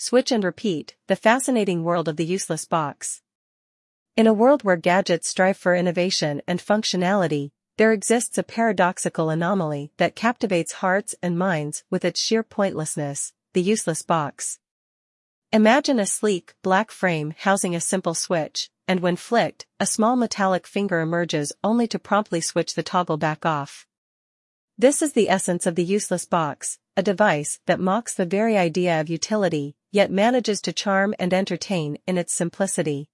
Switch and repeat, the fascinating world of the useless box. In a world where gadgets strive for innovation and functionality, there exists a paradoxical anomaly that captivates hearts and minds with its sheer pointlessness, the useless box. Imagine a sleek, black frame housing a simple switch, and when flicked, a small metallic finger emerges only to promptly switch the toggle back off. This is the essence of the useless box, a device that mocks the very idea of utility, yet manages to charm and entertain in its simplicity.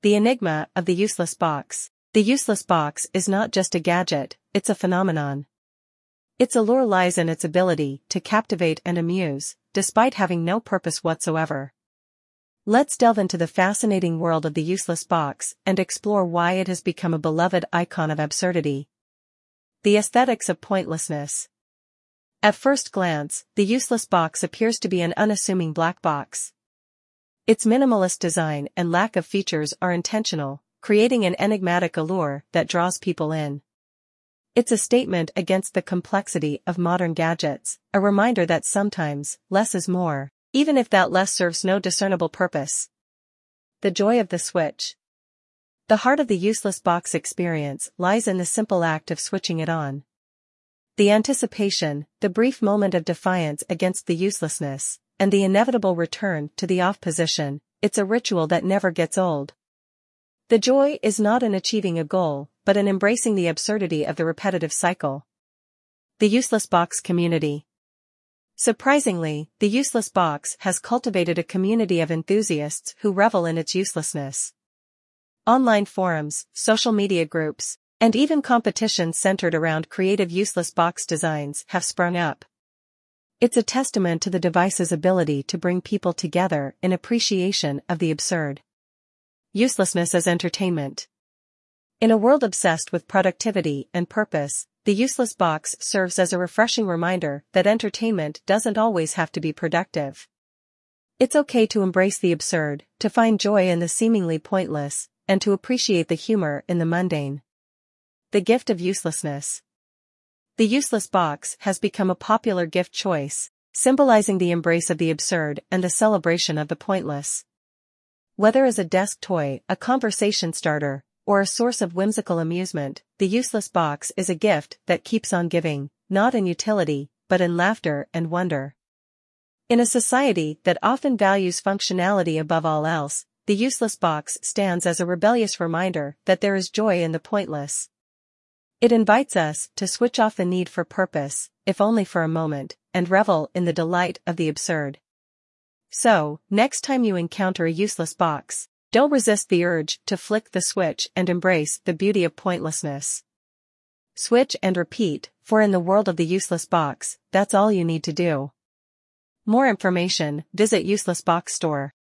The enigma of the useless box. The useless box is not just a gadget, it's a phenomenon. Its allure lies in its ability to captivate and amuse, despite having no purpose whatsoever. Let's delve into the fascinating world of the useless box and explore why it has become a beloved icon of absurdity. The aesthetics of pointlessness. At first glance, the useless box appears to be an unassuming black box. Its minimalist design and lack of features are intentional, creating an enigmatic allure that draws people in. It's a statement against the complexity of modern gadgets, a reminder that sometimes, less is more, even if that less serves no discernible purpose. The joy of the switch. The heart of the useless box experience lies in the simple act of switching it on. The anticipation, the brief moment of defiance against the uselessness, and the inevitable return to the off position, it's a ritual that never gets old. The joy is not in achieving a goal, but in embracing the absurdity of the repetitive cycle. The Useless Box Community Surprisingly, the Useless Box has cultivated a community of enthusiasts who revel in its uselessness. Online forums, social media groups, and even competitions centered around creative useless box designs have sprung up. It's a testament to the device's ability to bring people together in appreciation of the absurd. Uselessness as entertainment. In a world obsessed with productivity and purpose, the useless box serves as a refreshing reminder that entertainment doesn't always have to be productive. It's okay to embrace the absurd, to find joy in the seemingly pointless, and to appreciate the humor in the mundane. The gift of uselessness. The useless box has become a popular gift choice, symbolizing the embrace of the absurd and the celebration of the pointless. Whether as a desk toy, a conversation starter, or a source of whimsical amusement, the useless box is a gift that keeps on giving, not in utility, but in laughter and wonder. In a society that often values functionality above all else, the useless box stands as a rebellious reminder that there is joy in the pointless. It invites us to switch off the need for purpose, if only for a moment, and revel in the delight of the absurd. So, next time you encounter a useless box, don't resist the urge to flick the switch and embrace the beauty of pointlessness. Switch and repeat, for in the world of the useless box, that's all you need to do. More information, visit Useless Box Store.